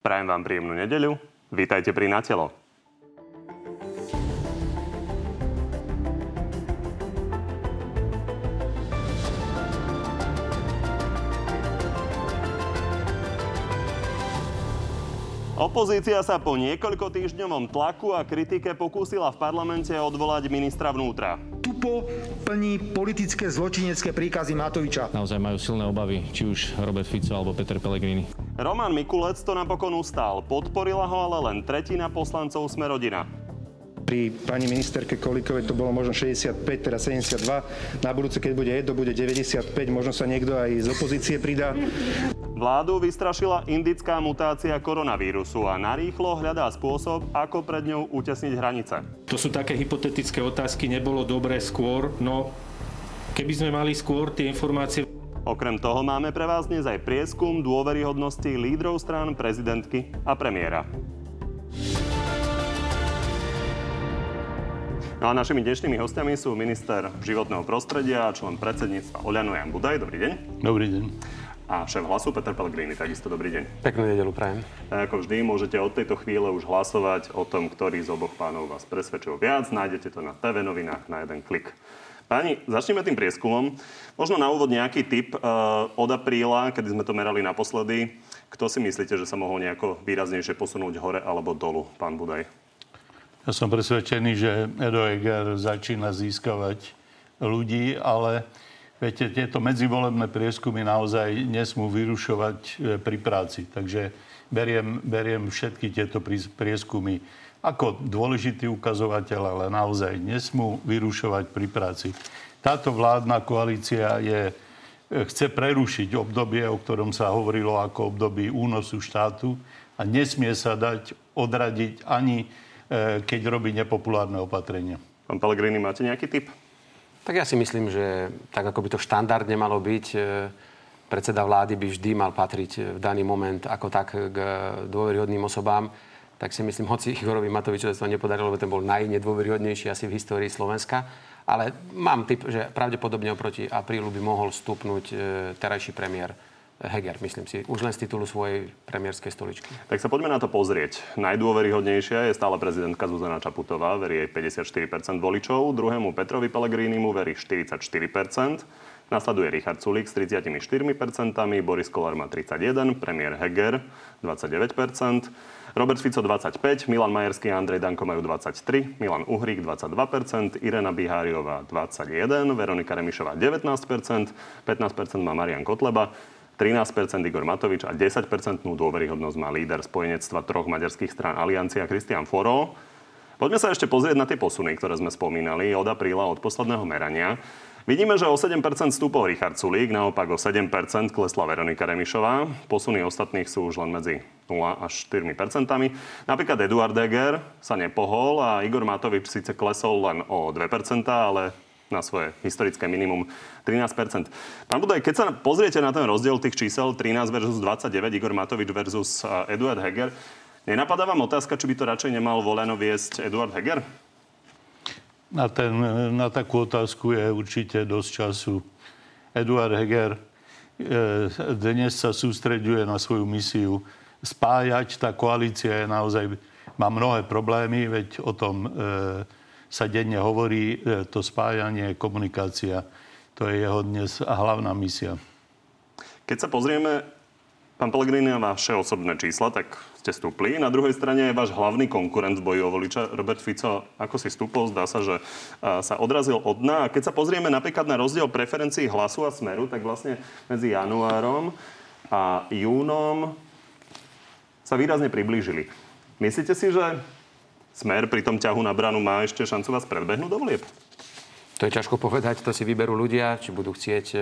Prajem vám príjemnú nedeľu. Vítajte pri Natelo. Opozícia sa po niekoľko týždňovom tlaku a kritike pokúsila v parlamente odvolať ministra vnútra. Tupo plní politické zločinecké príkazy Matoviča. Naozaj majú silné obavy, či už Robert Fico alebo Peter Pellegrini. Roman Mikulec to napokon ustal. Podporila ho ale len tretina poslancov Smerodina. Pri pani ministerke Kolíkovej to bolo možno 65, teda 72. Na budúce, keď bude jedno, bude 95, možno sa niekto aj z opozície pridá. Vládu vystrašila indická mutácia koronavírusu a narýchlo hľadá spôsob, ako pred ňou utesniť hranice. To sú také hypotetické otázky, nebolo dobré skôr, no keby sme mali skôr tie informácie Okrem toho máme pre vás dnes aj prieskum dôveryhodnosti lídrov strán prezidentky a premiéra. No a našimi dnešnými hostiami sú minister životného prostredia a člen predsedníctva Oľano Jan Budaj. Dobrý deň. Dobrý deň. A šéf hlasu Peter Pellegrini, takisto dobrý deň. Peknú nedelu prajem. A ako vždy, môžete od tejto chvíle už hlasovať o tom, ktorý z oboch pánov vás presvedčil viac. Nájdete to na TV novinách na jeden klik. Páni, začneme tým prieskumom. Možno na úvod nejaký tip uh, od apríla, kedy sme to merali naposledy. Kto si myslíte, že sa mohol nejako výraznejšie posunúť hore alebo dolu, pán Budaj? Ja som presvedčený, že Edo Eger začína získavať ľudí, ale Viete, tieto medzivolebné prieskumy naozaj nesmú vyrušovať e, pri práci. Takže beriem, beriem všetky tieto prieskumy ako dôležitý ukazovateľ, ale naozaj nesmú vyrušovať pri práci. Táto vládna koalícia je, e, chce prerušiť obdobie, o ktorom sa hovorilo ako období únosu štátu a nesmie sa dať odradiť ani e, keď robí nepopulárne opatrenia. Pán Pellegrini, máte nejaký tip? Tak ja si myslím, že tak ako by to štandardne malo byť, e, predseda vlády by vždy mal patriť v daný moment ako tak k dôveryhodným osobám. Tak si myslím, hoci Igorovi Matovičovi to nepodarilo, lebo ten bol najnedôveryhodnejší asi v histórii Slovenska. Ale mám typ, že pravdepodobne oproti aprílu by mohol stupnúť e, terajší premiér Heger, myslím si, už len z titulu svojej premiérskej stoličky. Tak sa poďme na to pozrieť. Najdôveryhodnejšia je stále prezidentka Zuzana Čaputová, verí jej 54% voličov, druhému Petrovi Pellegrinimu verí 44%, Nasleduje Richard Sulík s 34%, Boris Kolár má 31%, premiér Heger 29%, Robert Fico 25%, Milan Majerský a Andrej Danko majú 23%, Milan Uhrík 22%, Irena Biháriová 21%, Veronika Remišová 19%, 15% má Marian Kotleba, 13% Igor Matovič a 10% dôveryhodnosť má líder spojenectva troch maďarských strán Aliancia Christian Foro. Poďme sa ešte pozrieť na tie posuny, ktoré sme spomínali od apríla, od posledného merania. Vidíme, že o 7% stúpol Richard Sulík, naopak o 7% klesla Veronika Remišová. Posuny ostatných sú už len medzi 0 až 4%. Napríklad Eduard Deger sa nepohol a Igor Matovič síce klesol len o 2%, ale na svoje historické minimum 13% Pán Budaj, keď sa pozriete na ten rozdiel tých čísel 13 versus 29, Igor Matovič versus Eduard Heger, nenapadá vám otázka, či by to radšej nemal voleno viesť Eduard Heger? Na, ten, na takú otázku je určite dosť času. Eduard Heger e, dnes sa sústreďuje na svoju misiu spájať. Tá koalícia je naozaj, má mnohé problémy, veď o tom e, sa denne hovorí, e, to spájanie, komunikácia, to je jeho dnes hlavná misia. Keď sa pozrieme, pán Pellegrini, na vaše osobné čísla, tak ste stúpli. Na druhej strane je váš hlavný konkurent v boji o voliča, Robert Fico, ako si stúpol, zdá sa, že sa odrazil od dna. A keď sa pozrieme napríklad na rozdiel preferencií hlasu a smeru, tak vlastne medzi januárom a júnom sa výrazne priblížili. Myslíte si, že Smer pri tom ťahu na branu má ešte šancu vás predbehnúť do volieb? To je ťažko povedať, to si vyberú ľudia, či budú chcieť e, e,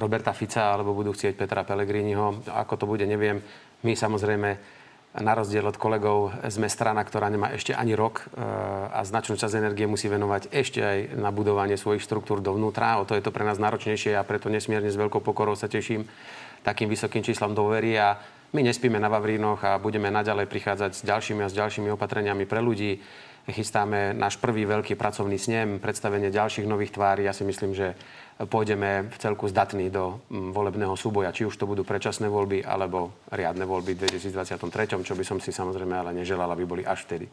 Roberta Fica alebo budú chcieť Petra Pellegriniho. Ako to bude, neviem. My samozrejme na rozdiel od kolegov sme strana, ktorá nemá ešte ani rok e, a značnú časť energie musí venovať ešte aj na budovanie svojich štruktúr dovnútra. O to je to pre nás náročnejšie a preto nesmierne s veľkou pokorou sa teším takým vysokým číslom dôvery a My nespíme na Vavrínoch a budeme naďalej prichádzať s ďalšími a s ďalšími opatreniami pre ľudí. Chystáme náš prvý veľký pracovný snem, predstavenie ďalších nových tvári. Ja si myslím, že pôjdeme v celku zdatní do mm, volebného súboja, či už to budú predčasné voľby alebo riadne voľby v 2023, čo by som si samozrejme ale neželal, aby boli až vtedy.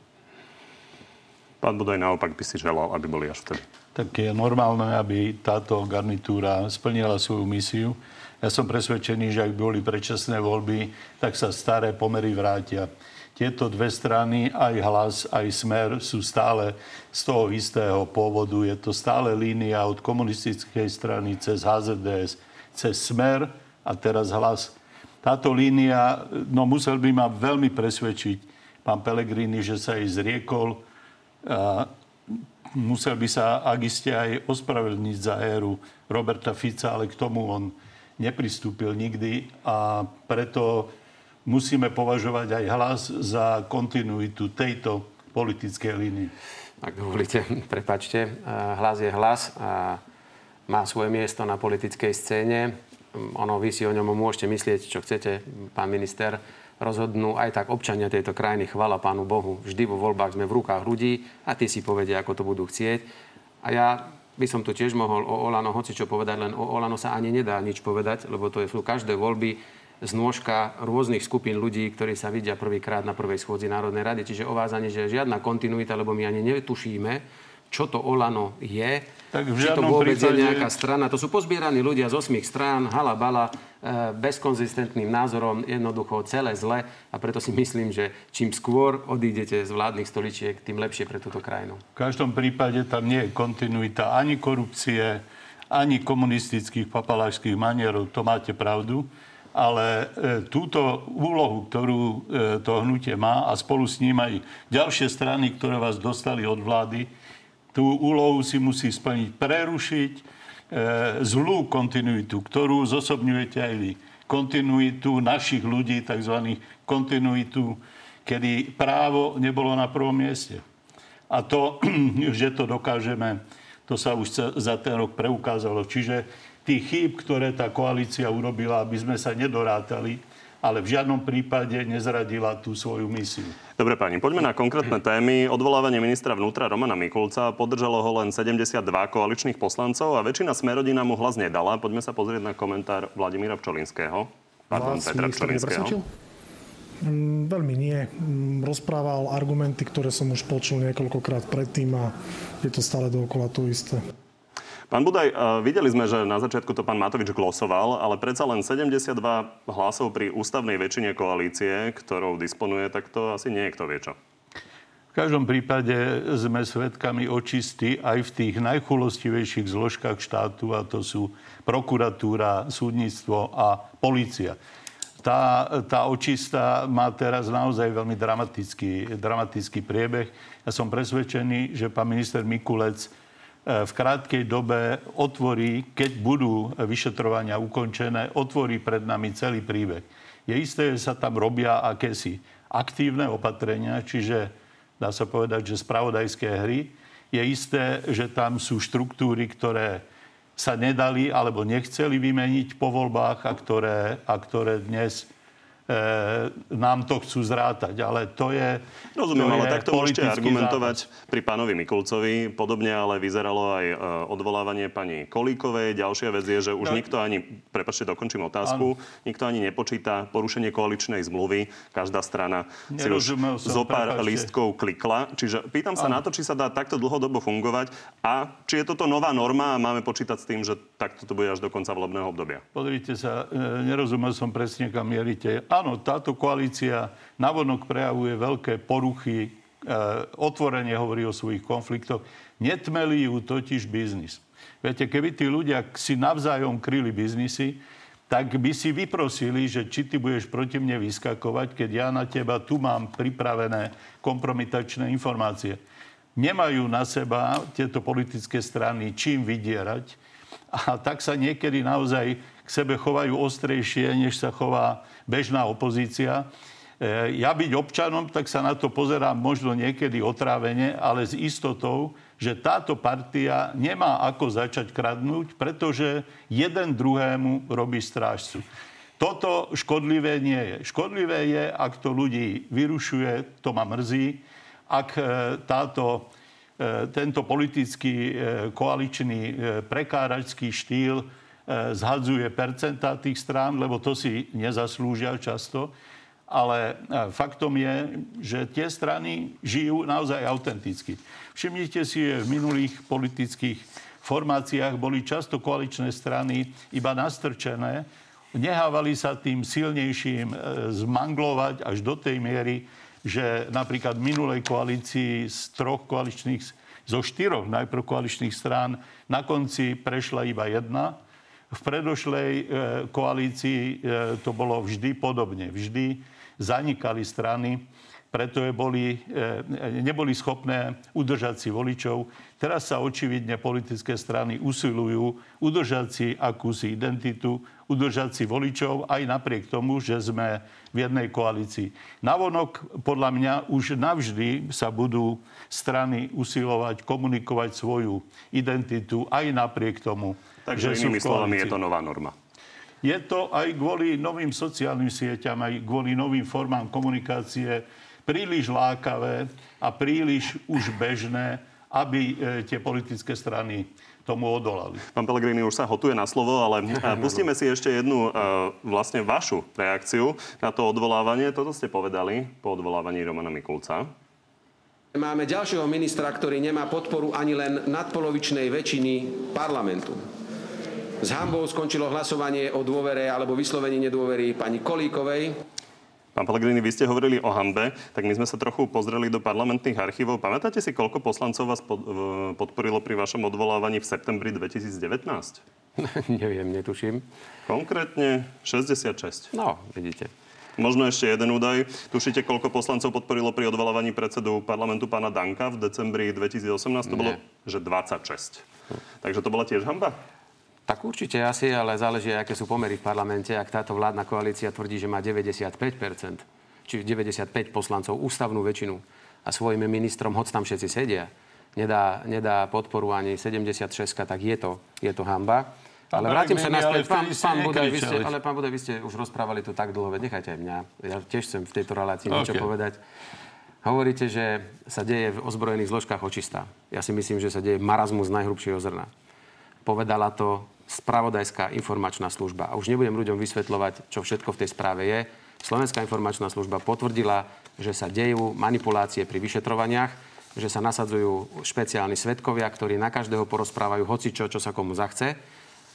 Pán Budaj naopak by si želal, aby boli až vtedy. Tak je normálne, aby táto garnitúra splnila svoju misiu. Ja som presvedčený, že ak by boli predčasné voľby, tak sa staré pomery vrátia tieto dve strany, aj hlas, aj smer, sú stále z toho istého pôvodu. Je to stále línia od komunistickej strany cez HZDS, cez smer a teraz hlas. Táto línia, no musel by ma veľmi presvedčiť pán Pelegrini, že sa jej zriekol. A musel by sa, ak iste, aj ospravedlniť za éru Roberta Fica, ale k tomu on nepristúpil nikdy a preto musíme považovať aj hlas za kontinuitu tejto politickej línie. Ak dovolíte, prepačte, hlas je hlas a má svoje miesto na politickej scéne. Ono, vy si o ňom môžete myslieť, čo chcete, pán minister. Rozhodnú aj tak občania tejto krajiny, chvala pánu Bohu. Vždy vo voľbách sme v rukách ľudí a tí si povedia, ako to budú chcieť. A ja by som to tiež mohol o Olano, hoci čo povedať, len o Olano sa ani nedá nič povedať, lebo to sú každé voľby znôžka rôznych skupín ľudí, ktorí sa vidia prvýkrát na prvej schôdzi Národnej rady. Čiže o vás ani, že žiadna kontinuita, lebo my ani netušíme, čo to Olano je, tak v či to vôbec prípade... je nejaká strana. To sú pozbieraní ľudia z osmých strán, hala bala, e, bezkonzistentným názorom, jednoducho celé zle a preto si myslím, že čím skôr odídete z vládnych stoličiek, tým lepšie pre túto krajinu. V každom prípade tam nie je kontinuita ani korupcie, ani komunistických papalášských manierov, to máte pravdu ale e, túto úlohu, ktorú e, to hnutie má a spolu s ním aj ďalšie strany, ktoré vás dostali od vlády, tú úlohu si musí splniť, prerušiť e, zlú kontinuitu, ktorú zosobňujete aj vy. Kontinuitu našich ľudí, tzv. kontinuitu, kedy právo nebolo na prvom mieste. A to, že to dokážeme, to sa už za ten rok preukázalo. Čiže tých chýb, ktoré tá koalícia urobila, aby sme sa nedorátali, ale v žiadnom prípade nezradila tú svoju misiu. Dobre pani, poďme na konkrétne témy. Odvolávanie ministra vnútra Romana Mikulca podržalo ho len 72 koaličných poslancov a väčšina Smerodina mu hlas nedala. Poďme sa pozrieť na komentár Vladimíra Pčolinského. Pardon, Petra Pčolinského. Mm, veľmi nie. Mm, rozprával argumenty, ktoré som už počul niekoľkokrát predtým a je to stále dookola to isté. Pán Budaj, eh, videli sme, že na začiatku to pán Matovič glosoval, ale predsa len 72 hlasov pri ústavnej väčšine koalície, ktorou disponuje, tak to asi nie je kto vie čo. V každom prípade sme svedkami očisty aj v tých najchulostivejších zložkách štátu, a to sú prokuratúra, súdnictvo a policia. Tá, tá očista má teraz naozaj veľmi dramatický, dramatický priebeh. Ja som presvedčený, že pán minister Mikulec E, v krátkej dobe otvorí, keď budú vyšetrovania ukončené, otvorí pred nami celý príbeh. Je isté, že sa tam robia akési aktívne opatrenia, čiže dá sa povedať, že spravodajské hry. Je isté, že tam sú štruktúry, ktoré sa nedali alebo nechceli vymeniť po voľbách a ktoré, a ktoré dnes E, nám to chcú zrátať. Ale to je Rozumiem, to ale je takto môžete argumentovať zápas. pri pánovi Mikulcovi. Podobne ale vyzeralo aj e, odvolávanie pani Kolíkovej. Ďalšia vec je, že už no. nikto ani, prepačte, dokončím otázku, ano. nikto ani nepočíta porušenie koaličnej zmluvy. Každá strana Nerozumel si už zo pár prepačte. lístkov klikla. Čiže pýtam sa ano. na to, či sa dá takto dlhodobo fungovať a či je toto nová norma a máme počítať s tým, že takto to bude až do konca volebného obdobia. Pozrite sa, e, nerozumel som presne, kam mierite áno, táto koalícia navonok prejavuje veľké poruchy, e, otvorene hovorí o svojich konfliktoch. Netmelí ju totiž biznis. Viete, keby tí ľudia si navzájom kryli biznisy, tak by si vyprosili, že či ty budeš proti mne vyskakovať, keď ja na teba tu mám pripravené kompromitačné informácie. Nemajú na seba tieto politické strany čím vydierať a tak sa niekedy naozaj k sebe chovajú ostrejšie, než sa chová bežná opozícia. E, ja byť občanom, tak sa na to pozerám možno niekedy otrávene, ale s istotou, že táto partia nemá ako začať kradnúť, pretože jeden druhému robí strážcu. Toto škodlivé nie je. Škodlivé je, ak to ľudí vyrušuje, to ma mrzí. Ak e, táto, tento politický e, koaličný prekáračský štýl zhadzuje percentá tých strán, lebo to si nezaslúžia často. Ale faktom je, že tie strany žijú naozaj autenticky. Všimnite si, že v minulých politických formáciách boli často koaličné strany iba nastrčené nehávali sa tým silnejším e, zmanglovať až do tej miery, že napríklad v minulej koalícii z troch koaličných, zo štyroch najprv koaličných strán na konci prešla iba jedna. V predošlej e, koalícii e, to bolo vždy podobne. Vždy zanikali strany, preto boli, neboli schopné udržať si voličov. Teraz sa očividne politické strany usilujú udržať si akúsi identitu, udržať si voličov aj napriek tomu, že sme v jednej koalícii. Navonok, podľa mňa, už navždy sa budú strany usilovať komunikovať svoju identitu aj napriek tomu, Takže že inými slovami je to nová norma. Je to aj kvôli novým sociálnym sieťam, aj kvôli novým formám komunikácie príliš lákavé a príliš už bežné, aby e, tie politické strany tomu odolali. Pán Pellegrini už sa hotuje na slovo, ale eh, pustíme si ešte jednu eh, vlastne vašu reakciu na to odvolávanie. Toto ste povedali po odvolávaní Romana Mikulca. Máme ďalšieho ministra, ktorý nemá podporu ani len nadpolovičnej väčšiny parlamentu. S hambou skončilo hlasovanie o dôvere alebo vyslovení nedôvery pani Kolíkovej. Pán Pellegrini, vy ste hovorili o hambe, tak my sme sa trochu pozreli do parlamentných archívov. Pamätáte si, koľko poslancov vás podporilo pri vašom odvolávaní v septembri 2019? Neviem, netuším. Konkrétne 66. No, vidíte. Možno ešte jeden údaj. Tušíte, koľko poslancov podporilo pri odvolávaní predsedu parlamentu pána Danka v decembri 2018? To Nie. bolo, že 26. Takže to bola tiež hamba? Tak určite asi, ale záleží, aké sú pomery v parlamente. Ak táto vládna koalícia tvrdí, že má 95%, či 95 poslancov, ústavnú väčšinu a svojim ministrom, hoď tam všetci sedia, nedá, nedá podporu ani 76, tak je to, je to hamba. Ale vrátim sa naspäť. Pán, pán Budaj, vy ste, ale pán Budaj, vy ste už rozprávali tu tak dlho, veď nechajte aj mňa. Ja tiež chcem v tejto relácii okay. niečo povedať. Hovoríte, že sa deje v ozbrojených zložkách očistá. Ja si myslím, že sa deje marazmus najhrubšieho zrna. Povedala to spravodajská informačná služba. A už nebudem ľuďom vysvetľovať, čo všetko v tej správe je. Slovenská informačná služba potvrdila, že sa dejú manipulácie pri vyšetrovaniach, že sa nasadzujú špeciálni svetkovia, ktorí na každého porozprávajú hoci čo, čo sa komu zachce.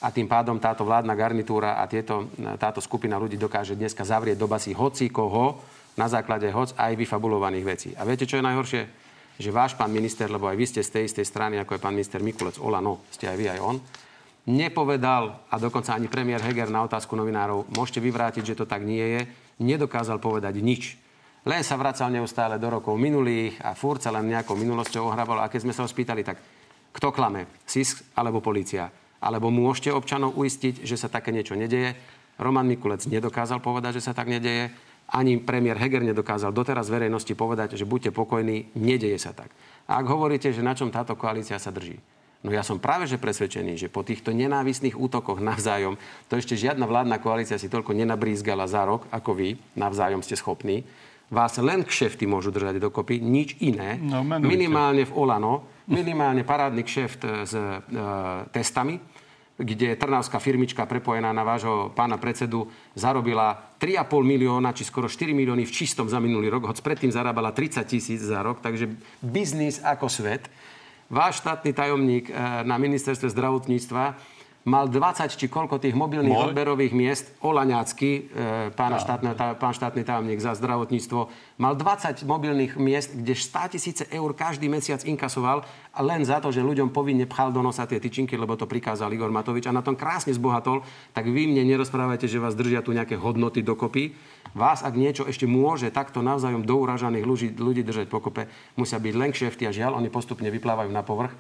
A tým pádom táto vládna garnitúra a tieto, táto skupina ľudí dokáže dneska zavrieť do basy hoci koho na základe hoc aj vyfabulovaných vecí. A viete, čo je najhoršie? Že váš pán minister, lebo aj vy ste z tej istej strany, ako je pán minister Mikulec, Olano, ste aj vy, aj on, nepovedal, a dokonca ani premiér Heger na otázku novinárov, môžete vyvrátiť, že to tak nie je, nedokázal povedať nič. Len sa vracal neustále do rokov minulých a furt sa len nejakou minulosťou ohrával. A keď sme sa ho spýtali, tak kto klame? SIS alebo policia? Alebo môžete občanov uistiť, že sa také niečo nedeje? Roman Mikulec nedokázal povedať, že sa tak nedeje. Ani premiér Heger nedokázal doteraz verejnosti povedať, že buďte pokojní, nedeje sa tak. A ak hovoríte, že na čom táto koalícia sa drží, No ja som práve že presvedčený, že po týchto nenávistných útokoch navzájom, to ešte žiadna vládna koalícia si toľko nenabrízgala za rok, ako vy, navzájom ste schopní. Vás len kšefty môžu držať dokopy, nič iné. No, minimálne v Olano, minimálne parádny kšeft e, s e, testami, kde trnavská firmička prepojená na vášho pána predsedu zarobila 3,5 milióna, či skoro 4 milióny v čistom za minulý rok, hoď predtým zarábala 30 tisíc za rok, takže biznis ako svet váš štátny tajomník eh, na ministerstve zdravotníctva mal 20 či koľko tých mobilných Môj? odberových miest, Olaňácky, e, pán, štátne, tá, pán štátny tajomník za zdravotníctvo, mal 20 mobilných miest, kde 100 tisíce eur každý mesiac inkasoval a len za to, že ľuďom povinne pchal do nosa tie tyčinky, lebo to prikázal Igor Matovič a na tom krásne zbohatol, tak vy mne nerozprávajte, že vás držia tu nejaké hodnoty dokopy. Vás, ak niečo ešte môže takto navzájom douražaných ľudí, ľudí držať pokope, musia byť len kšefty a žiaľ, oni postupne vyplávajú na povrch.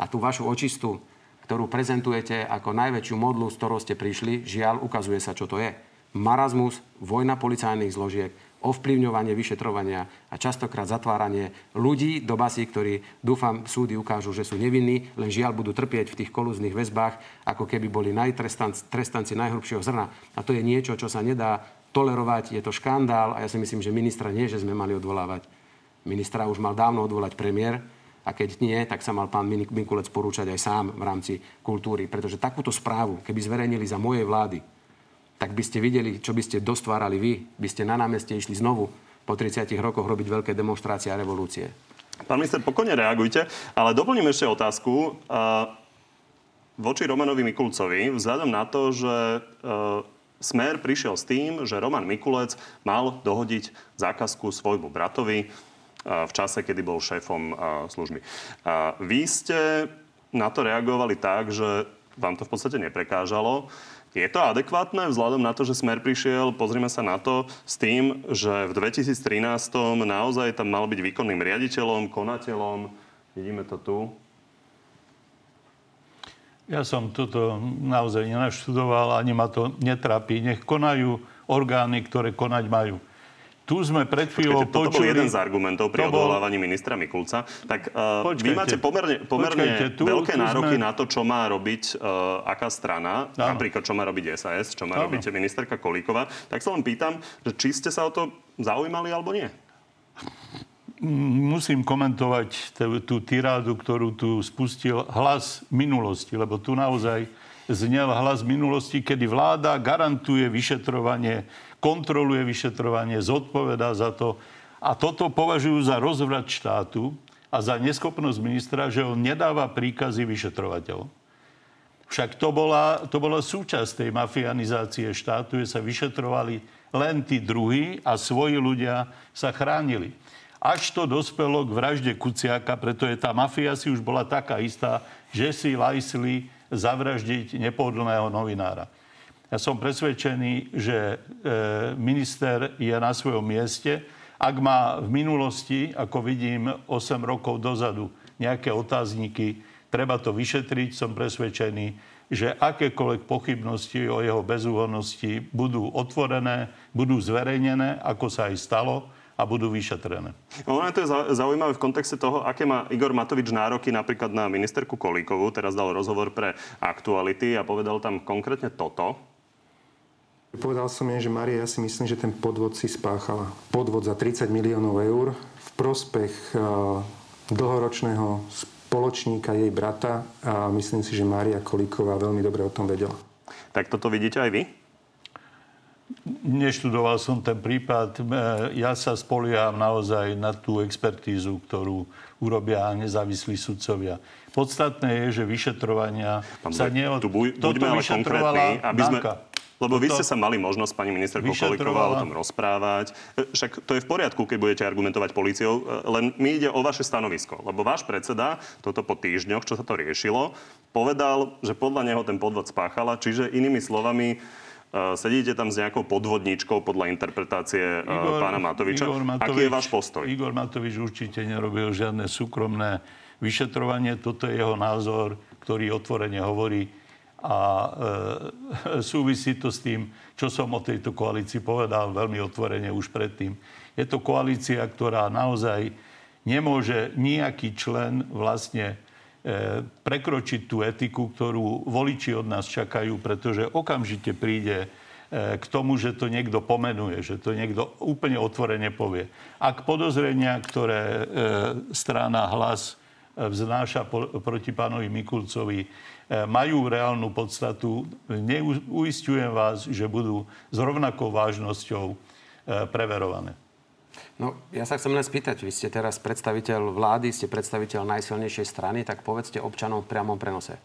A tú vašu očistú ktorú prezentujete ako najväčšiu modlu, s ktorou ste prišli, žiaľ, ukazuje sa, čo to je. Marazmus, vojna policajných zložiek, ovplyvňovanie vyšetrovania a častokrát zatváranie ľudí do basí, ktorí, dúfam, súdy ukážu, že sú nevinní, len žiaľ budú trpieť v tých kolúznych väzbách, ako keby boli najtrestanci najhrubšieho zrna. A to je niečo, čo sa nedá tolerovať, je to škandál a ja si myslím, že ministra nie, že sme mali odvolávať. Ministra už mal dávno odvolať premiér, a keď nie, tak sa mal pán Mikulec porúčať aj sám v rámci kultúry. Pretože takúto správu, keby zverejnili za mojej vlády, tak by ste videli, čo by ste dostvárali vy. By ste na námestie išli znovu po 30 rokoch robiť veľké demonstrácie a revolúcie. Pán minister, pokojne reagujte, ale doplním ešte otázku. Voči Romanovi Mikulcovi, vzhľadom na to, že e, Smer prišiel s tým, že Roman Mikulec mal dohodiť zákazku svojmu bratovi v čase, kedy bol šéfom služby. Vy ste na to reagovali tak, že vám to v podstate neprekážalo. Je to adekvátne vzhľadom na to, že Smer prišiel, pozrime sa na to, s tým, že v 2013 naozaj tam mal byť výkonným riaditeľom, konateľom. Vidíme to tu. Ja som toto naozaj nenaštudoval, ani ma to netrápi. Nech konajú orgány, ktoré konať majú. Tu sme pred chvíľou počuli... Toto bol jeden z argumentov pri bol... odvolávaní ministra Mikulca. Tak uh, Počkajte, vy máte pomerne, pomerne Počkajte, tu, veľké tu nároky sme... na to, čo má robiť uh, aká strana, ano. napríklad čo má robiť SAS, čo má ano. robiť ministerka Kolíková. Tak sa len pýtam, že či ste sa o to zaujímali alebo nie? Musím komentovať tú tirádu, ktorú tu spustil hlas minulosti, lebo tu naozaj znel hlas minulosti, kedy vláda garantuje vyšetrovanie kontroluje vyšetrovanie, zodpovedá za to. A toto považujú za rozvrat štátu a za neschopnosť ministra, že on nedáva príkazy vyšetrovateľom. Však to bola, to bola súčasť tej mafianizácie štátu, že sa vyšetrovali len tí druhí a svoji ľudia sa chránili. Až to dospelo k vražde Kuciaka, preto je tá mafia si už bola taká istá, že si lajsli zavraždiť nepodlného novinára. Ja som presvedčený, že e, minister je na svojom mieste. Ak má v minulosti, ako vidím, 8 rokov dozadu nejaké otázniky, treba to vyšetriť. Som presvedčený, že akékoľvek pochybnosti o jeho bezúhodnosti budú otvorené, budú zverejnené, ako sa aj stalo a budú vyšetrené. No, ono to je zaujímavé v kontexte toho, aké má Igor Matovič nároky napríklad na ministerku Kolíkovú. Teraz dal rozhovor pre aktuality a povedal tam konkrétne toto. Povedal som jej, že Maria, ja si myslím, že ten podvod si spáchala. Podvod za 30 miliónov eur v prospech dlhoročného spoločníka jej brata a myslím si, že Mária Kolíková veľmi dobre o tom vedela. Tak toto vidíte aj vy? Neštudoval som ten prípad. E, ja sa spolieham naozaj na tú expertízu, ktorú urobia nezávislí sudcovia. Podstatné je, že vyšetrovania Pán sa neod... Tu buď, buďme ale konkrétni, aby sme... Lebo vy ste sa mali možnosť, pani ministerko Koliková, o tom rozprávať. E, však to je v poriadku, keď budete argumentovať policiou, e, len mi ide o vaše stanovisko. Lebo váš predseda, toto po týždňoch, čo sa to riešilo, povedal, že podľa neho ten podvod spáchala. Čiže inými slovami, e, sedíte tam s nejakou podvodníčkou podľa interpretácie Igor, pána Matoviča. Igor Matovič, Aký je váš postoj? Igor Matovič určite nerobil žiadne súkromné vyšetrovanie. Toto je jeho názor, ktorý otvorene hovorí a e, súvisí to s tým, čo som o tejto koalícii povedal veľmi otvorene už predtým. Je to koalícia, ktorá naozaj nemôže nejaký člen vlastne e, prekročiť tú etiku, ktorú voliči od nás čakajú, pretože okamžite príde e, k tomu, že to niekto pomenuje, že to niekto úplne otvorene povie. Ak podozrenia, ktoré e, strana hlas e, vznáša po, proti pánovi Mikulcovi, majú reálnu podstatu. Neuistujem vás, že budú s rovnakou vážnosťou e, preverované. No, ja sa chcem len spýtať, vy ste teraz predstaviteľ vlády, ste predstaviteľ najsilnejšej strany, tak povedzte občanom v priamom prenose.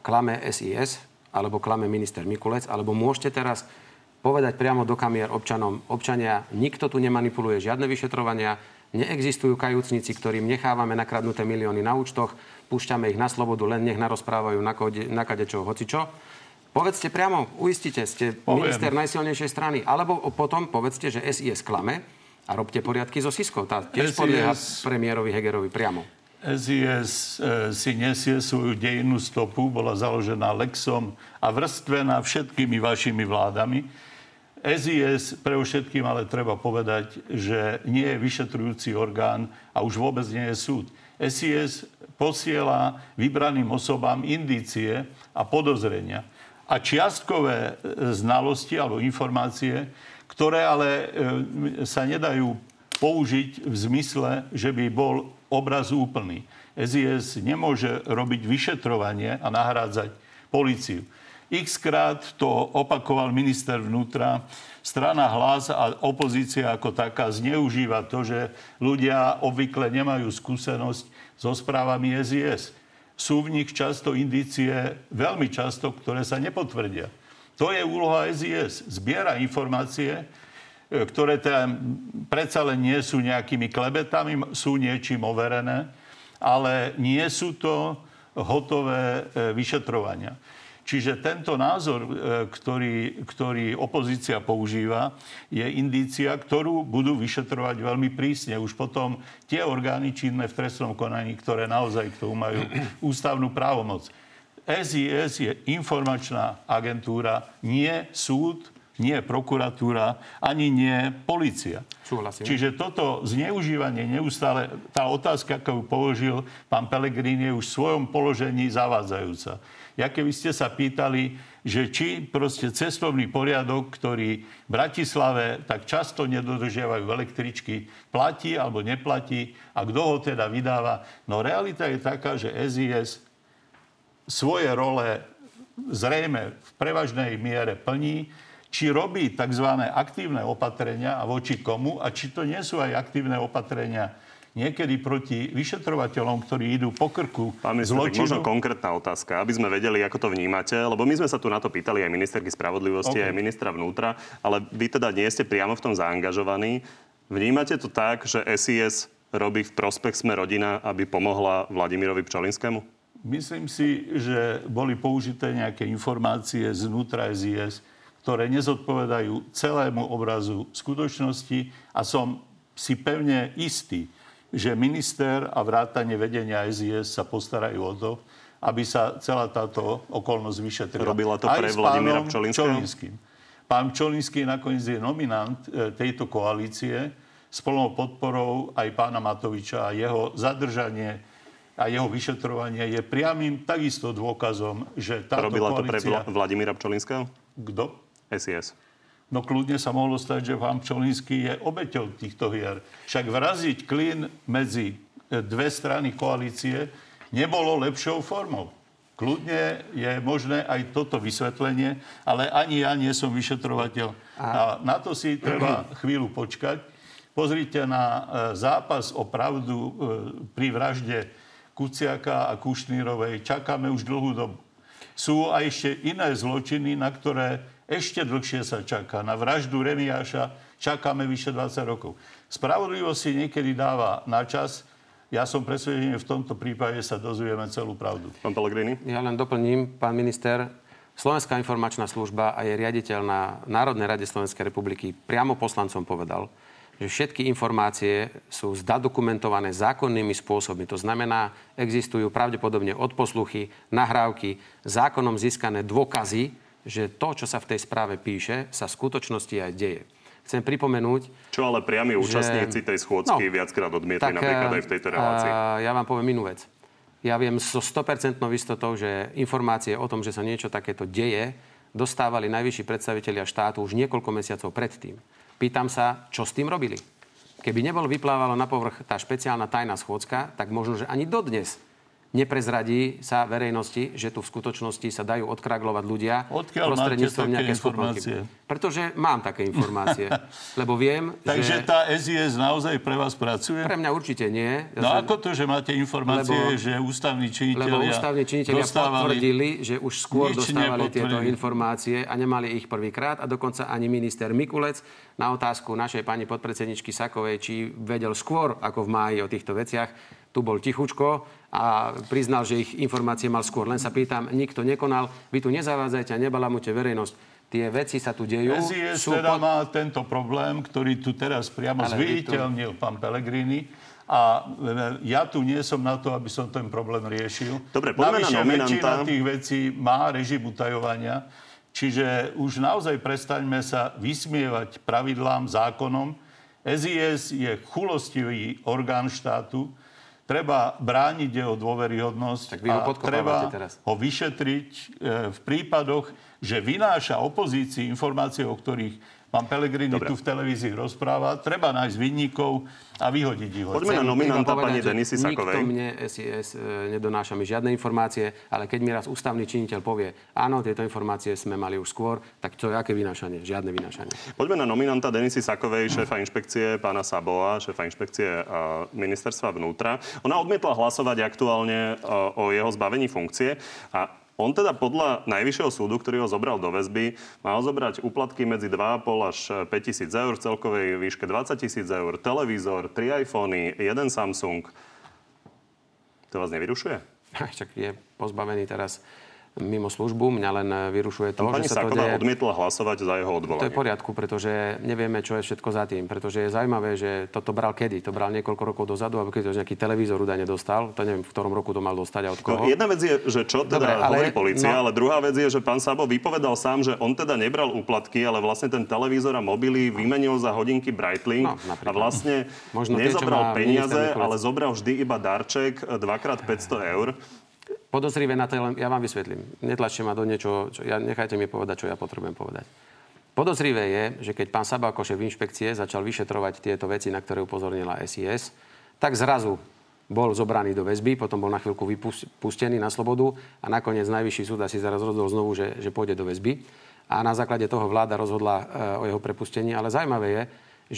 Klame SIS, alebo klame minister Mikulec, alebo môžete teraz povedať priamo do kamier občanom, občania, nikto tu nemanipuluje žiadne vyšetrovania, neexistujú kajúcnici, ktorým nechávame nakradnuté milióny na účtoch, púšťame ich na slobodu, len nech narozprávajú na, kode, na kadečo, hocičo. Povedzte priamo, uistite, ste Poviem. minister najsilnejšej strany. Alebo potom povedzte, že SIS klame a robte poriadky so Siskou. Tá tiež SIS... podlieha premiérovi Hegerovi priamo. SIS e, si nesie svoju dejinnú stopu, bola založená Lexom a vrstvená všetkými vašimi vládami. SIS pre všetkým ale treba povedať, že nie je vyšetrujúci orgán a už vôbec nie je súd. SIS posiela vybraným osobám indície a podozrenia a čiastkové e, znalosti alebo informácie, ktoré ale e, sa nedajú použiť v zmysle, že by bol obraz úplný. SIS nemôže robiť vyšetrovanie a nahrádzať policiu. X krát to opakoval minister vnútra. Strana hlas a opozícia ako taká zneužíva to, že ľudia obvykle nemajú skúsenosť so správami SIS. Sú v nich často indície, veľmi často, ktoré sa nepotvrdia. To je úloha SIS. Zbiera informácie, e, ktoré teda predsa len nie sú nejakými klebetami, sú niečím overené, ale nie sú to hotové e, vyšetrovania. Čiže tento názor, e, ktorý, ktorý opozícia používa, je indícia, ktorú budú vyšetrovať veľmi prísne. Už potom tie orgány činné v trestnom konaní, ktoré naozaj k tomu majú ústavnú právomoc. SIS je informačná agentúra, nie súd, nie prokuratúra, ani nie policia. Súhlasím. Čiže toto zneužívanie neustále, tá otázka, ako ju položil pán Pelegrín, je už v svojom položení zavádzajúca ja keby ste sa pýtali, že či proste cestovný poriadok, ktorý v Bratislave tak často nedodržiavajú električky, platí alebo neplatí a kto ho teda vydáva. No realita je taká, že SIS svoje role zrejme v prevažnej miere plní, či robí tzv. aktívne opatrenia a voči komu a či to nie sú aj aktívne opatrenia niekedy proti vyšetrovateľom, ktorí idú po krku Pán minister, možno konkrétna otázka, aby sme vedeli, ako to vnímate, lebo my sme sa tu na to pýtali aj ministerky spravodlivosti, okay. aj ministra vnútra, ale vy teda nie ste priamo v tom zaangažovaní. Vnímate to tak, že SIS robí v prospech sme rodina, aby pomohla Vladimirovi Pčolinskému? Myslím si, že boli použité nejaké informácie znútra SIS, ktoré nezodpovedajú celému obrazu skutočnosti a som si pevne istý, že minister a vrátanie vedenia SIS sa postarajú o to, aby sa celá táto okolnosť vyšetrila. Robila to pre Vladimíra Pčolinským. Pán Pčolinský nakoniec je nominant e, tejto koalície s plnou podporou aj pána Matoviča a jeho zadržanie a jeho vyšetrovanie je priamým takisto dôkazom, že táto Robila koalícia... to pre Vladimíra Pčolinského? Kto? SIS. No kľudne sa mohlo stať, že pán Pčolinský je obeťou týchto hier. Však vraziť klin medzi e, dve strany koalície nebolo lepšou formou. Kľudne je možné aj toto vysvetlenie, ale ani ja nie som vyšetrovateľ. A na to si treba chvíľu počkať. Pozrite na e, zápas o pravdu e, pri vražde Kuciaka a Kušnírovej. Čakáme už dlhú dobu. Sú aj ešte iné zločiny, na ktoré ešte dlhšie sa čaká. Na vraždu Remiáša čakáme vyše 20 rokov. Spravodlivosť si niekedy dáva na čas. Ja som presvedčený, že v tomto prípade sa dozvieme celú pravdu. Pán Pellegrini? Ja len doplním, pán minister. Slovenská informačná služba a jej riaditeľ na Národnej rade Slovenskej republiky priamo poslancom povedal, že všetky informácie sú zdadokumentované zákonnými spôsobmi. To znamená, existujú pravdepodobne odposluchy, nahrávky, zákonom získané dôkazy, že to, čo sa v tej správe píše, sa v skutočnosti aj deje. Chcem pripomenúť... Čo ale priami účastníci tej schôdzky no, viackrát odmietli tak, napríklad aj v tejto relácii? Ja vám poviem inú vec. Ja viem so 100% istotou, že informácie o tom, že sa niečo takéto deje, dostávali najvyšší predstavitelia štátu už niekoľko mesiacov predtým. Pýtam sa, čo s tým robili? Keby nebol vyplávalo na povrch tá špeciálna tajná schôdzka, tak možno, že ani dodnes neprezradí sa verejnosti, že tu v skutočnosti sa dajú odkraglovať ľudia Odkiaľ prostredníctvom nejaké informácie? Pretože mám také informácie. lebo viem, Takže že... tá SIS naozaj pre vás pracuje? Pre mňa určite nie. Ja no som... ako to, že máte informácie, lebo, že ústavní činiteľia Lebo ústavní činiteľia potvrdili, že už skôr dostávali tieto informácie a nemali ich prvýkrát a dokonca ani minister Mikulec na otázku našej pani podpredsedničky Sakovej, či vedel skôr ako v máji o týchto veciach, tu bol tichučko a priznal, že ich informácie mal skôr. Len sa pýtam, nikto nekonal, vy tu nezavádzajte a nebalamujte verejnosť. Tie veci sa tu dejú. SIS sú teda pod... má tento problém, ktorý tu teraz priamo zviditeľnil tu... pán Pellegrini. A e, ja tu nie som na to, aby som ten problém riešil. Dobre, poďme Navyše, na nominanta. väčšina tých vecí má režim utajovania. Čiže už naozaj prestaňme sa vysmievať pravidlám, zákonom. SIS je chulostivý orgán štátu, treba brániť jeho dôveryhodnosť tak vy ho a treba teraz. ho vyšetriť e, v prípadoch, že vynáša opozícii informácie, o ktorých Pán Pelegrini Dobre. tu v televízii rozpráva. Treba nájsť vinníkov a vyhodiť ich. Poďme na nominanta pani Denisy Sakovej. Nikto mne SIS e, nedonáša mi žiadne informácie, ale keď mi raz ústavný činiteľ povie, áno, tieto informácie sme mali už skôr, tak to je aké vynášanie? Žiadne vynášanie. Poďme na nominanta Denisy Sakovej, šéfa inšpekcie pána Saboa, šéfa inšpekcie ministerstva vnútra. Ona odmietla hlasovať aktuálne o jeho zbavení funkcie a on teda podľa Najvyššieho súdu, ktorý ho zobral do väzby, mal zobrať úplatky medzi 2,5 až 5 tisíc eur v celkovej výške 20 tisíc eur, televízor, 3 iPhony, jeden Samsung. To vás nevyrušuje? Však je pozbavený teraz mimo službu. Mňa len e, vyrušuje to, Pani že sa to deje... odmietla hlasovať za jeho odvolanie. To je v poriadku, pretože nevieme, čo je všetko za tým. Pretože je zaujímavé, že toto bral kedy. To bral niekoľko rokov dozadu, aby keď to nejaký televízor údajne dostal. To neviem, v ktorom roku to mal dostať a od koho. No, jedna vec je, že čo teda Dobre, ale, hovorí policia, no... ale druhá vec je, že pán Sabo vypovedal sám, že on teda nebral úplatky, ale vlastne ten televízor a mobily vymenil za hodinky Breitling no, a vlastne Možno nezobral tie, peniaze, ale zobral vždy iba darček dvakrát 500 eur podozrivé na to, ja vám vysvetlím. Netlačte ma do niečo, čo, ja, nechajte mi povedať, čo ja potrebujem povedať. Podozrivé je, že keď pán Saba ako šéf inšpekcie začal vyšetrovať tieto veci, na ktoré upozornila SIS, tak zrazu bol zobraný do väzby, potom bol na chvíľku vypustený na slobodu a nakoniec najvyšší súd asi zaraz rozhodol znovu, že, že pôjde do väzby. A na základe toho vláda rozhodla e, o jeho prepustení. Ale zaujímavé je,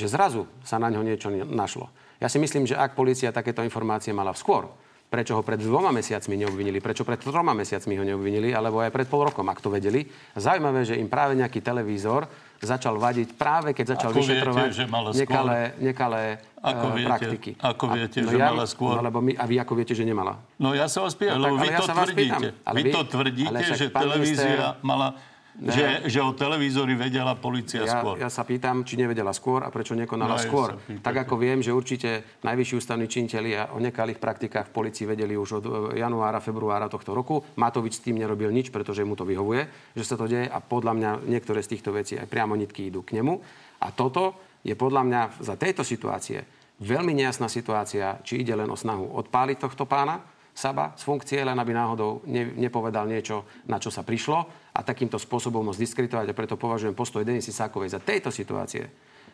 že zrazu sa na ňo niečo našlo. Ja si myslím, že ak policia takéto informácie mala skôr, Prečo ho pred dvoma mesiacmi neobvinili? Prečo pred troma mesiacmi ho neobvinili? Alebo aj pred pol rokom, ak to vedeli. Zaujímavé, že im práve nejaký televízor začal vadiť práve keď začal ako vyšetrovať viete, nekalé, nekalé ako uh, viete, praktiky. Ako viete, a, no že ja, mala skôr? No, lebo my, a vy ako viete, že nemala? No ja sa vás pýtam, no, lebo vy, ja to tvrdíte. vy to tvrdíte, že televízia minister... mala že, že o televízory vedela policia ja, skôr. Ja sa pýtam, či nevedela skôr a prečo nekonala no, skôr. tak ako viem, že určite najvyšší ústavní činitelia o nekalých praktikách v policii vedeli už od e, januára, februára tohto roku. Matovič s tým nerobil nič, pretože mu to vyhovuje, že sa to deje a podľa mňa niektoré z týchto vecí aj priamo nitky idú k nemu. A toto je podľa mňa za tejto situácie veľmi nejasná situácia, či ide len o snahu odpáliť tohto pána, Saba z funkcie, len aby náhodou ne, nepovedal niečo, na čo sa prišlo a takýmto spôsobom ho zdiskreditovať a preto považujem postoj Denisy Sákovej za tejto situácie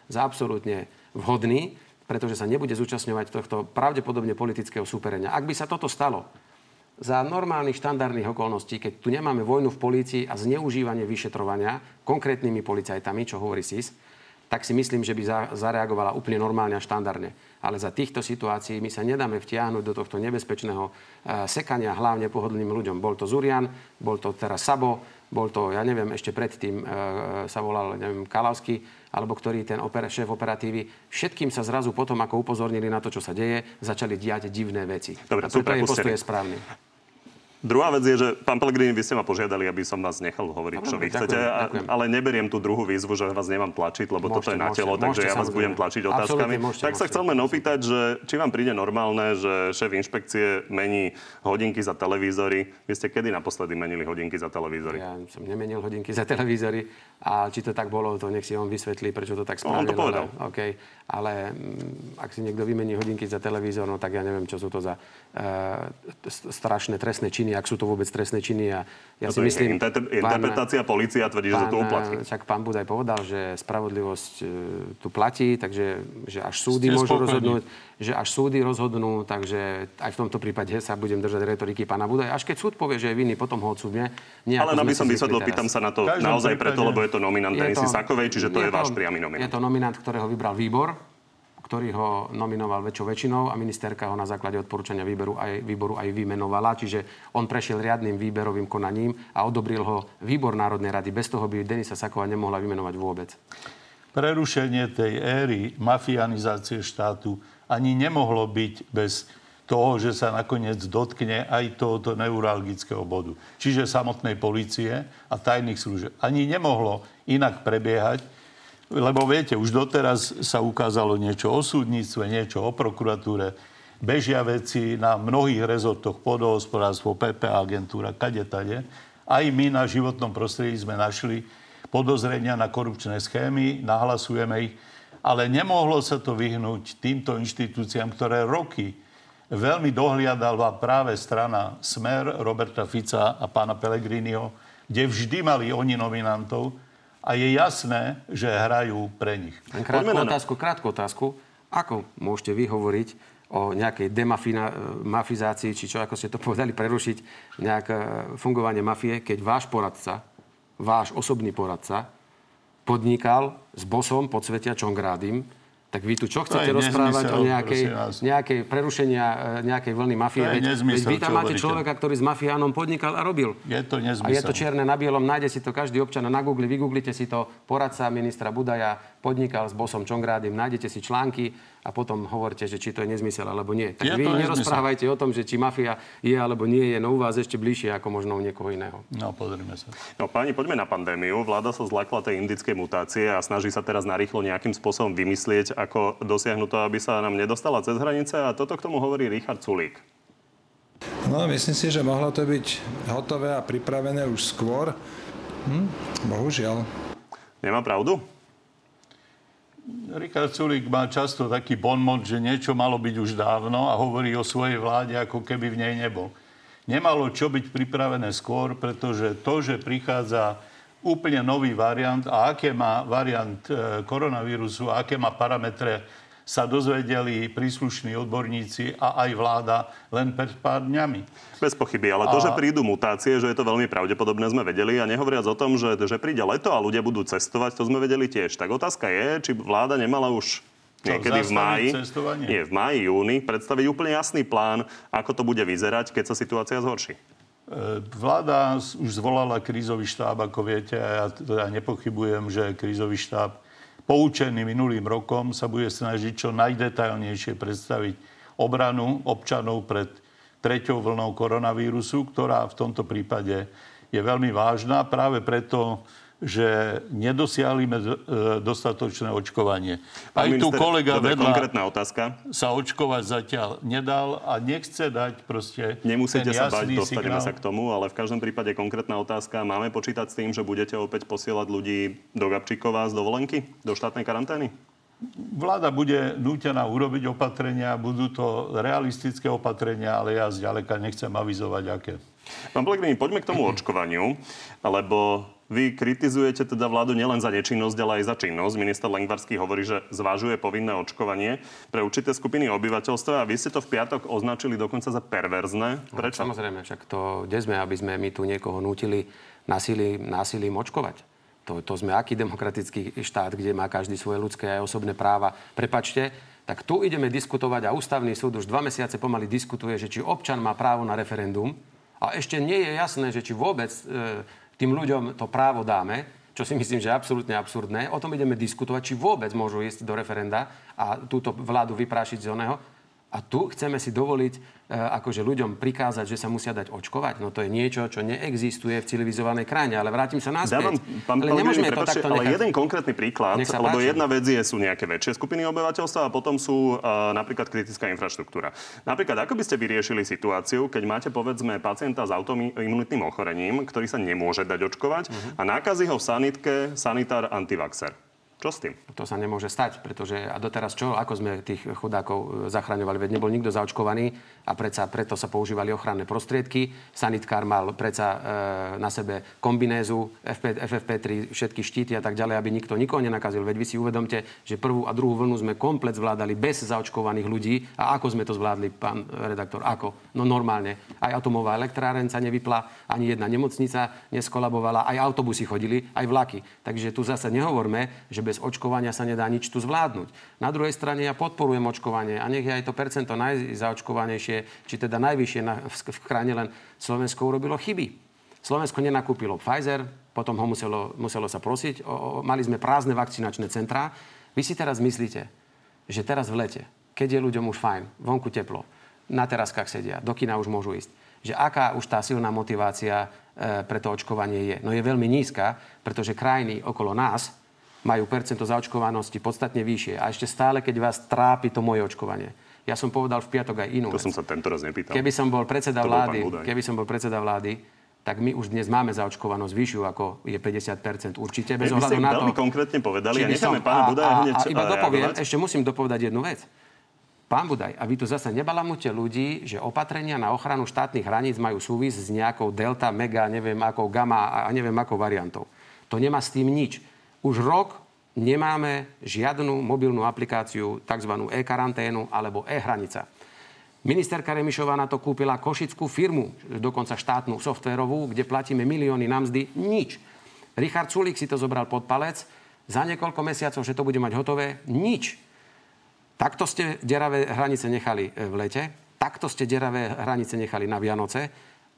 za absolútne vhodný, pretože sa nebude zúčastňovať tohto pravdepodobne politického súperenia. Ak by sa toto stalo za normálnych štandardných okolností, keď tu nemáme vojnu v polícii a zneužívanie vyšetrovania konkrétnymi policajtami, čo hovorí SIS, tak si myslím, že by zareagovala úplne normálne a štandardne. Ale za týchto situácií my sa nedáme vtiahnuť do tohto nebezpečného uh, sekania hlavne pohodlným ľuďom. Bol to Zurian, bol to teraz Sabo, bol to, ja neviem, ešte predtým uh, sa volal, neviem, Kalavský, alebo ktorý ten oper, šéf operatívy. Všetkým sa zrazu potom, ako upozornili na to, čo sa deje, začali diať divné veci. Dobre, a preto je postoj správny. Druhá vec je, že pán Pellegrini, vy ste ma požiadali, aby som vás nechal hovoriť, čo vy chcete, ďakujem. ale neberiem tú druhú výzvu, že vás nemám tlačiť, lebo môžete, toto je na telo, môžete, takže ja vás budem tlačiť otázkami. Môžete, tak sa chcem len opýtať, že či vám príde normálne, že šéf inšpekcie mení hodinky za televízory. Vy ste kedy naposledy menili hodinky za televízory? Ja som nemenil hodinky za televízory a či to tak bolo, to nech si on vysvetlí, prečo to tak spravil. No, on to povedal. Ale, okay. ale mm, ak si niekto vymení hodinky za televízor, no tak ja neviem, čo sú to za uh, strašné trestné činy ak sú to vôbec trestné činy. A ja no si myslím... Inter- interpretácia pán, policia tvrdí, že to úplatky. Však pán Budaj povedal, že spravodlivosť e, tu platí, takže že až súdy Ste môžu spokojní. rozhodnúť, že až súdy rozhodnú, takže aj v tomto prípade sa budem držať retoriky pána Budaja. Až keď súd povie, že je vinný, potom ho odsúdne. Ale aby som vysvetlil, pýtam sa na to naozaj preto, lebo je to nominant Denisy Sakovej, čiže to je, je to, váš priamy nominant. Je to nominant, ktorého vybral výbor ktorý ho nominoval väčšou väčšinou a ministerka ho na základe odporúčania výberu aj, výboru aj vymenovala. Čiže on prešiel riadnym výberovým konaním a odobril ho výbor Národnej rady. Bez toho by Denisa Saková nemohla vymenovať vôbec. Prerušenie tej éry mafianizácie štátu ani nemohlo byť bez toho, že sa nakoniec dotkne aj tohoto neuralgického bodu. Čiže samotnej policie a tajných služieb. Ani nemohlo inak prebiehať, lebo viete, už doteraz sa ukázalo niečo o súdnictve, niečo o prokuratúre. Bežia veci na mnohých rezortoch, podohospodárstvo, PP agentúra, kade tade. Aj my na životnom prostredí sme našli podozrenia na korupčné schémy, nahlasujeme ich, ale nemohlo sa to vyhnúť týmto inštitúciám, ktoré roky veľmi dohliadala práve strana Smer Roberta Fica a pána Pellegriniho, kde vždy mali oni nominantov a je jasné, že hrajú pre nich. Krátku otázku, krátku otázku. Ako môžete vy hovoriť o nejakej demafizácii, či čo, ako ste to povedali, prerušiť nejaké fungovanie mafie, keď váš poradca, váš osobný poradca, podnikal s bosom podsvetia Čongrádim, tak vy tu čo chcete rozprávať o nejakej, nejakej prerušenia e, nejakej vlny mafie? Veď, veď vy tam máte človeka, ktorý s mafiánom podnikal a robil. Je to nezmysel. A je to čierne na bielom, nájde si to každý občan na Google, vygooglite si to, poradca ministra Budaja podnikal s bosom Čongrádim, nájdete si články a potom hovorte, že či to je nezmysel alebo nie. Tak je vy nerozprávajte nezmysel. o tom, že či mafia je alebo nie je, no u vás ešte bližšie ako možno u niekoho iného. No, pozrime sa. No páni, poďme na pandémiu. Vláda sa zlakla tej indickej mutácie a snaží sa teraz narýchlo nejakým spôsobom vymyslieť, ako dosiahnuť to, aby sa nám nedostala cez hranice. A toto k tomu hovorí Richard Sulík. No, myslím si, že mohlo to byť hotové a pripravené už skôr. Hm, bohužiaľ. Nemá pravdu? Richard Sulik má často taký bonmot, že niečo malo byť už dávno a hovorí o svojej vláde, ako keby v nej nebol. Nemalo čo byť pripravené skôr, pretože to, že prichádza úplne nový variant a aké má variant e, koronavírusu, aké má parametre sa dozvedeli príslušní odborníci a aj vláda len pred pár dňami. Bez pochyby, ale to, a... že prídu mutácie, že je to veľmi pravdepodobné, sme vedeli a nehovoriac o tom, že, že príde leto a ľudia budú cestovať, to sme vedeli tiež. Tak otázka je, či vláda nemala už niekedy v máji, nie, v máji, júni, predstaviť úplne jasný plán, ako to bude vyzerať, keď sa situácia zhorší. E, vláda už zvolala krízový štáb, ako viete, a ja teda nepochybujem, že krízový štáb poučený minulým rokom, sa bude snažiť čo najdetailnejšie predstaviť obranu občanov pred treťou vlnou koronavírusu, ktorá v tomto prípade je veľmi vážna. Práve preto že nedosiahlime e, dostatočné očkovanie. Pán Aj minister, tu kolega vedľa konkrétna otázka. sa očkovať zatiaľ nedal a nechce dať proste Nemusíte sa bať, dostaneme sa k tomu, ale v každom prípade konkrétna otázka. Máme počítať s tým, že budete opäť posielať ľudí do Gabčíkova z dovolenky, do štátnej karantény? Vláda bude nútená urobiť opatrenia, budú to realistické opatrenia, ale ja zďaleka nechcem avizovať, aké. Pán Pellegrini, poďme k tomu očkovaniu, lebo vy kritizujete teda vládu nielen za nečinnosť, ale aj za činnosť. Minister Lengvarský hovorí, že zvážuje povinné očkovanie pre určité skupiny obyvateľstva a vy ste to v piatok označili dokonca za perverzné. No, Prečo? No, samozrejme, však to, kde sme, aby sme my tu niekoho nutili násilím, násilím očkovať. To, to sme aký demokratický štát, kde má každý svoje ľudské a osobné práva. Prepačte, tak tu ideme diskutovať a ústavný súd už dva mesiace pomaly diskutuje, že či občan má právo na referendum a ešte nie je jasné, že či vôbec e, tým ľuďom to právo dáme, čo si myslím, že je absolútne absurdné. O tom ideme diskutovať, či vôbec môžu ísť do referenda a túto vládu vyprášiť z oného. A tu chceme si dovoliť E, akože ľuďom prikázať, že sa musia dať očkovať, no to je niečo, čo neexistuje v civilizovanej krajine. Ale vrátim sa naspäť. Dávam, pán, ale nemôžeme to takto nechať. Ale jeden konkrétny príklad, lebo jedna vec je, sú nejaké väčšie skupiny obyvateľstva a potom sú uh, napríklad kritická infraštruktúra. Napríklad, ako by ste vyriešili situáciu, keď máte povedzme pacienta s autoimunitným ochorením, ktorý sa nemôže dať očkovať uh-huh. a nákazí ho v sanitke sanitár antivaxer. Čo s tým? To sa nemôže stať, pretože a doteraz čo, ako sme tých chudákov e, zachraňovali, veď nebol nikto zaočkovaný a predsa, preto sa používali ochranné prostriedky. Sanitkár mal predsa e, na sebe kombinézu, FP, FFP3, všetky štíty a tak ďalej, aby nikto nikoho nenakazil. Veď vy si uvedomte, že prvú a druhú vlnu sme komplet zvládali bez zaočkovaných ľudí. A ako sme to zvládli, pán redaktor? Ako? No normálne. Aj atomová elektráren sa nevypla, ani jedna nemocnica neskolabovala, aj autobusy chodili, aj vlaky. Takže tu zase nehovorme, že bez očkovania sa nedá nič tu zvládnuť. Na druhej strane ja podporujem očkovanie a nech je aj to percento najzaočkovanejšie, či teda najvyššie na, v, v krajine, len Slovensko urobilo chyby. Slovensko nenakúpilo Pfizer, potom ho muselo, muselo sa prosiť, o, o, mali sme prázdne vakcinačné centrá. Vy si teraz myslíte, že teraz v lete, keď je ľuďom už fajn, vonku teplo, na teraskách sedia, do kina už môžu ísť, že aká už tá silná motivácia e, pre to očkovanie je. No je veľmi nízka, pretože krajiny okolo nás majú percento zaočkovanosti podstatne vyššie. A ešte stále, keď vás trápi to moje očkovanie. Ja som povedal v piatok aj inú To vec. som sa tento raz nepýtal. Keby som bol predseda vlády, keby som bol predseda vlády, tak my už dnes máme zaočkovanosť vyššiu, ako je 50% určite, bez ohľadu na to... veľmi konkrétne povedali a necháme pána Budaja hneď a, a iba dopoviem, ešte musím dopovedať jednu vec. Pán Budaj, a vy tu zase nebalamute ľudí, že opatrenia na ochranu štátnych hraníc majú súvis s nejakou delta, mega, neviem akou gamma a neviem akou variantou. To nemá s tým nič. Už rok nemáme žiadnu mobilnú aplikáciu, tzv. e-karanténu alebo e-hranica. Ministerka Remišová na to kúpila košickú firmu, dokonca štátnu softverovú, kde platíme milióny na mzdy. Nič. Richard Sulík si to zobral pod palec. Za niekoľko mesiacov, že to bude mať hotové, nič. Takto ste deravé hranice nechali e, v lete, takto ste deravé hranice nechali na Vianoce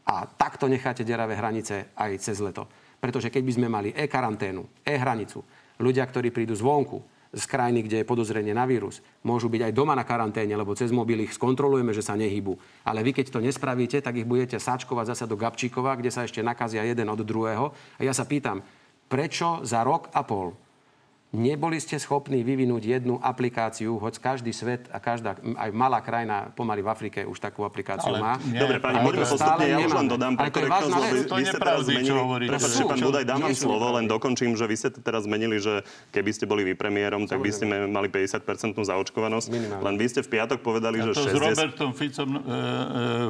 a takto necháte deravé hranice aj cez leto. Pretože keď by sme mali e-karanténu, e-hranicu, ľudia, ktorí prídu zvonku, z krajiny, kde je podozrenie na vírus, môžu byť aj doma na karanténe, lebo cez mobil ich skontrolujeme, že sa nehybu. Ale vy, keď to nespravíte, tak ich budete sáčkovať zase do Gabčíkova, kde sa ešte nakazia jeden od druhého. A ja sa pýtam, prečo za rok a pol Neboli ste schopní vyvinúť jednu aplikáciu, hoď každý svet a každá, aj malá krajina pomaly v Afrike už takú aplikáciu ale má. Nie, Dobre, pani, poďme postupne, ja už len dodám pre korektnosť, lebo vy, vy ste teraz zmenili, prepáčte, pán Budaj, dám vám slovo, len dokončím, že vy ste teraz zmenili, že keby ste boli vy premiérom, tak by ste mali 50% zaočkovanosť. Len vy ste v piatok povedali, že 60... s Robertom Ficom e, e,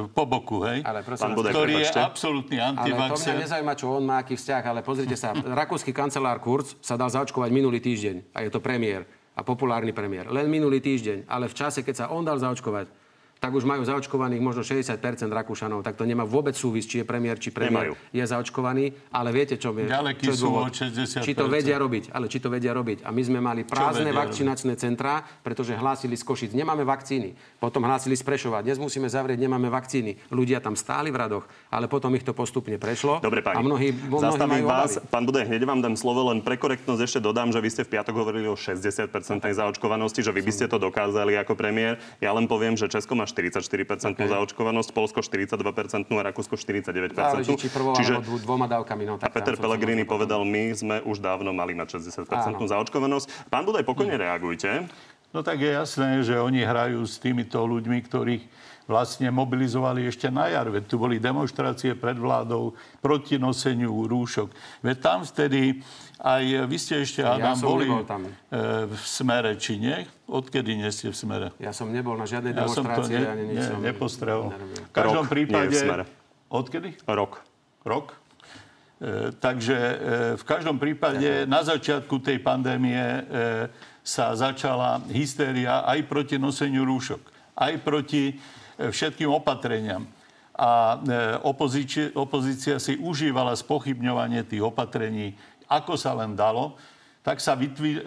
po boku, hej? Ale prosím, Budaj, ktorý je absolútny antivaxer. Ale to mňa nezaujíma, čo on má, aký vzťah, ale pozrite sa, rakúsky kancelár Kurz sa dal zaočkovať minulý týždeň a je to premiér a populárny premiér. Len minulý týždeň, ale v čase, keď sa on dal zaočkovať, tak už majú zaočkovaných možno 60% Rakúšanov. Tak to nemá vôbec súvis, či je premiér, či premiér Nemajú. je zaočkovaný. Ale viete, čo, je, čo je dôvod? 60%. Či to vedia robiť. Ale či to vedia robiť. A my sme mali prázdne vakcinačné centrá, pretože hlásili z Košic. Nemáme vakcíny. Potom hlásili z Prešova. Dnes musíme zavrieť, nemáme vakcíny. Ľudia tam stáli v radoch, ale potom ich to postupne prešlo. Dobre, pani. A mnohí, mnohí majú vás. Obavy. Pán Budaj, hneď vám dám slovo, len pre korektnosť ešte dodám, že vy ste v piatok hovorili o 60% zaočkovanosti, že vy by ste to dokázali ako premiér. Ja len poviem, že Česko má 44% okay. zaočkovanosť, Polsko 42% a Rakúsko 49%. Záleží, či Čiže... dvoma dávkami. No, tak a Peter Pellegrini povedal, my sme už dávno mali mať 60% Áno. zaočkovanosť. Pán Budaj, pokojne hmm. reagujte. No tak je jasné, že oni hrajú s týmito ľuďmi, ktorých vlastne mobilizovali ešte na jar. Veď tu boli demonstrácie pred vládou proti noseniu rúšok. Veď tam vtedy aj vy ste ešte, Adam, ja boli tam. E, v smere, či nie? Odkedy nie ste v smere? Ja som nebol na žiadnej ja demonstrácii. Ja som to ne, ani nič ne, nepostrel. V každom Rok prípade... Nie v smere. Odkedy? Rok. Rok? E, takže e, v každom prípade na začiatku tej pandémie e, sa začala hystéria aj proti noseniu rúšok, aj proti všetkým opatreniam. A opozícia, opozícia si užívala spochybňovanie tých opatrení, ako sa len dalo tak sa vytví, e,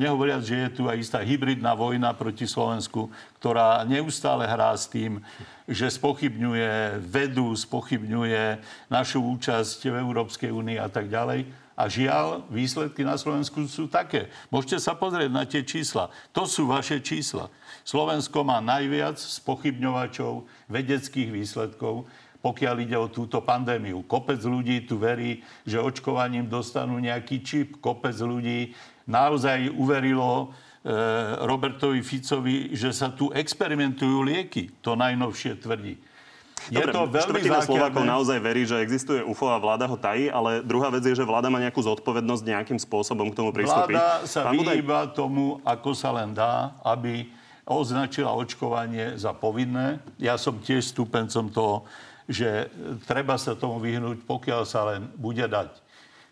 nehovoriac, že je tu aj istá hybridná vojna proti Slovensku, ktorá neustále hrá s tým, že spochybňuje vedu, spochybňuje našu účasť v Európskej únii a tak ďalej. A žiaľ, výsledky na Slovensku sú také. Môžete sa pozrieť na tie čísla. To sú vaše čísla. Slovensko má najviac spochybňovačov vedeckých výsledkov pokiaľ ide o túto pandémiu. Kopec ľudí tu verí, že očkovaním dostanú nejaký čip. Kopec ľudí naozaj uverilo e, Robertovi Ficovi, že sa tu experimentujú lieky. To najnovšie tvrdí. Je Dobre, to veľmi zákerné. Slovákov naozaj verí, že existuje UFO a vláda ho tají, ale druhá vec je, že vláda má nejakú zodpovednosť nejakým spôsobom k tomu pristúpiť. Vláda sa Pán vyhýba Budaj... tomu, ako sa len dá, aby označila očkovanie za povinné. Ja som tiež stúpencom toho že treba sa tomu vyhnúť, pokiaľ sa len bude dať.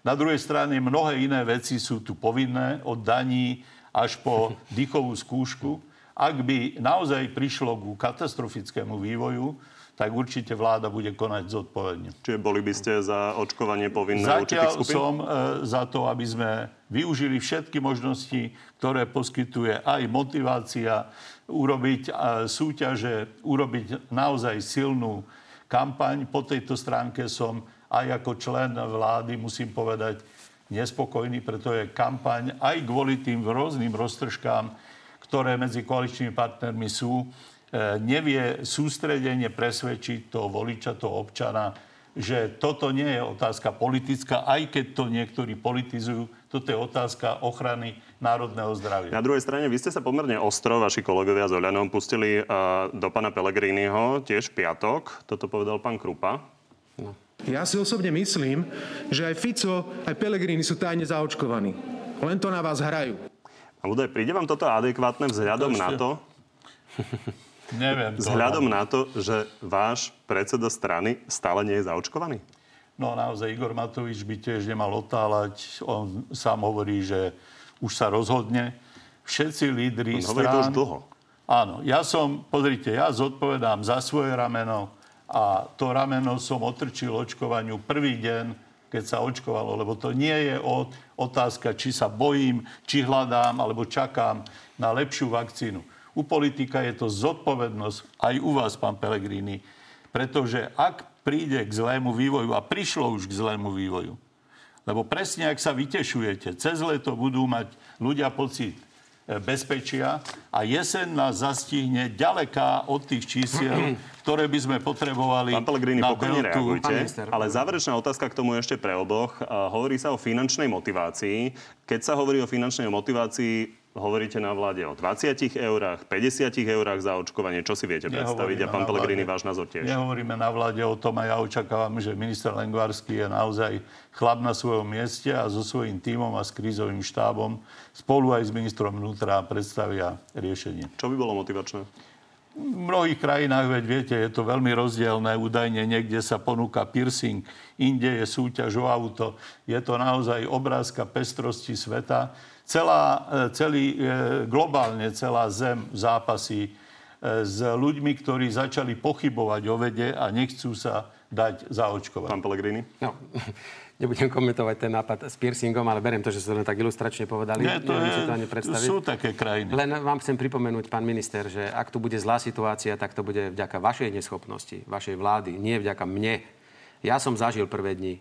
Na druhej strane mnohé iné veci sú tu povinné, od daní až po dýchovú skúšku. Ak by naozaj prišlo ku katastrofickému vývoju, tak určite vláda bude konať zodpovedne. Čiže boli by ste za očkovanie povinné Zatiaľ určitých skupín? som e, za to, aby sme využili všetky možnosti, ktoré poskytuje aj motivácia, urobiť e, súťaže, urobiť naozaj silnú kampaň. Po tejto stránke som aj ako člen vlády, musím povedať, nespokojný, pretože kampaň aj kvôli tým rôznym roztržkám, ktoré medzi koaličnými partnermi sú, e, nevie sústredenie presvedčiť toho voliča, toho občana, že toto nie je otázka politická, aj keď to niektorí politizujú. Toto je otázka ochrany národného zdravia. Na druhej strane, vy ste sa pomerne ostro, vaši kolegovia z Oľanom, pustili uh, do pana Pelegriniho tiež piatok. Toto povedal pán Krupa. No. Ja si osobne myslím, že aj Fico, aj Pelegrini sú tajne zaočkovaní. Len to na vás hrajú. A Udaj, príde vám toto adekvátne vzhľadom To na to, Neviem vzhľadom na to, že váš predseda strany stále nie je zaočkovaný? No naozaj Igor Matovič by tiež nemal otáľať. On sám hovorí, že už sa rozhodne. Všetci lídri On hovorí to strán... už dlho. Áno, ja som, pozrite, ja zodpovedám za svoje rameno a to rameno som otrčil očkovaniu prvý deň, keď sa očkovalo, lebo to nie je otázka, či sa bojím, či hľadám, alebo čakám na lepšiu vakcínu. U politika je to zodpovednosť aj u vás, pán Pelegrini, pretože ak príde k zlému vývoju, a prišlo už k zlému vývoju, lebo presne, ak sa vytešujete, cez leto budú mať ľudia pocit e, bezpečia a jeseň nás zastihne ďaleká od tých čísiel, ktoré by sme potrebovali Pán Pellegrini, pokojne reagujte. Ale záverečná otázka k tomu ešte pre oboch. A Hovorí sa o finančnej motivácii. Keď sa hovorí o finančnej motivácii, hovoríte na vláde o 20 eurách, 50 eurách za očkovanie. Čo si viete predstaviť? A pán Pellegrini, váš názor tiež. Nehovoríme na vláde o tom a ja očakávam, že minister Lengvarský je naozaj chlap na svojom mieste a so svojím tímom a s krízovým štábom spolu aj s ministrom vnútra predstavia riešenie. Čo by bolo motivačné? V mnohých krajinách, veď viete, je to veľmi rozdielne. Údajne niekde sa ponúka piercing, inde je súťaž o auto. Je to naozaj obrázka pestrosti sveta. Celá, e, celý, e, globálne celá zem zápasí e, s ľuďmi, ktorí začali pochybovať o vede a nechcú sa dať zaočkovať. Pán Pellegrini? No, nebudem komentovať ten nápad s piercingom, ale beriem to, že ste to tak ilustračne povedali. Nie, to Neviem je, si to ani predstaviť. sú také krajiny. Len vám chcem pripomenúť, pán minister, že ak tu bude zlá situácia, tak to bude vďaka vašej neschopnosti, vašej vlády, nie vďaka mne. Ja som zažil prvé dni e,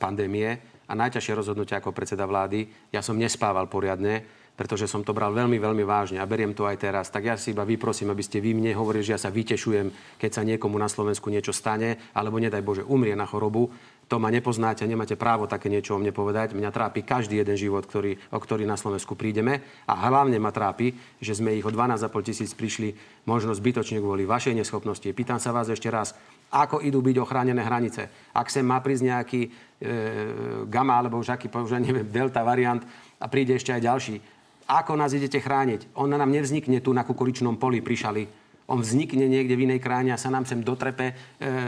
pandémie a najťažšie rozhodnutie ako predseda vlády. Ja som nespával poriadne, pretože som to bral veľmi, veľmi vážne a beriem to aj teraz. Tak ja si iba vyprosím, aby ste vy mne hovorili, že ja sa vytešujem, keď sa niekomu na Slovensku niečo stane, alebo nedaj Bože umrie na chorobu. To ma nepoznáte, nemáte právo také niečo o mne povedať. Mňa trápi každý jeden život, ktorý, o ktorý na Slovensku prídeme. A hlavne ma trápi, že sme ich o 12,5 tisíc prišli možno zbytočne kvôli vašej neschopnosti. Pýtam sa vás ešte raz, ako idú byť ochránené hranice. Ak sem má prísť nejaký e, gamma, alebo už aký, už neviem, delta variant a príde ešte aj ďalší, ako nás idete chrániť? On nám nevznikne tu na kukuričnom poli, prišali. On vznikne niekde v inej krajine a sa nám sem dotrepe e,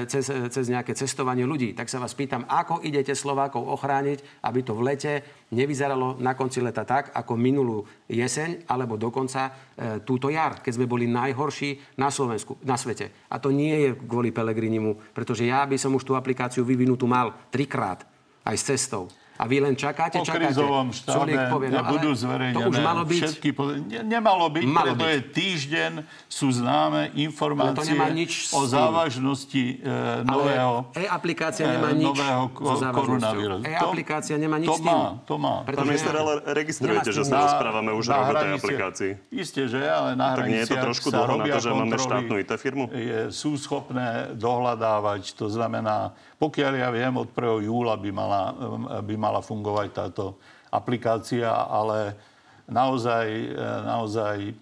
cez, e, cez nejaké cestovanie ľudí. Tak sa vás pýtam, ako idete Slovákov ochrániť, aby to v lete nevyzeralo na konci leta tak, ako minulú jeseň, alebo dokonca e, túto jar, keď sme boli najhorší na Slovensku, na svete. A to nie je kvôli Pelegrinimu, pretože ja by som už tú aplikáciu vyvinutú mal trikrát, aj s cestou. A vy len čakáte, Po čakáte. krízovom štábe povie, no budú To zverejnené už malo byť. všetky... po- Ne, nemalo byť, Malo preto byť. je týždeň, sú známe informácie nemá nič s o závažnosti e, nového, Ale e-aplikácia e, nemá nič nového ko- koronavírusu. E-aplikácia nemá nič to s tým. má, to má. Pán Pretože- minister, ale registrujete, že sa rozprávame už o tej aplikácii. Isté, že, ale na Tak nie je to trošku dlho na to, že máme štátnu IT firmu? Sú schopné dohľadávať. To znamená, pokiaľ ja viem, od 1. júla by mala, by mala fungovať táto aplikácia, ale naozaj, e, naozaj e,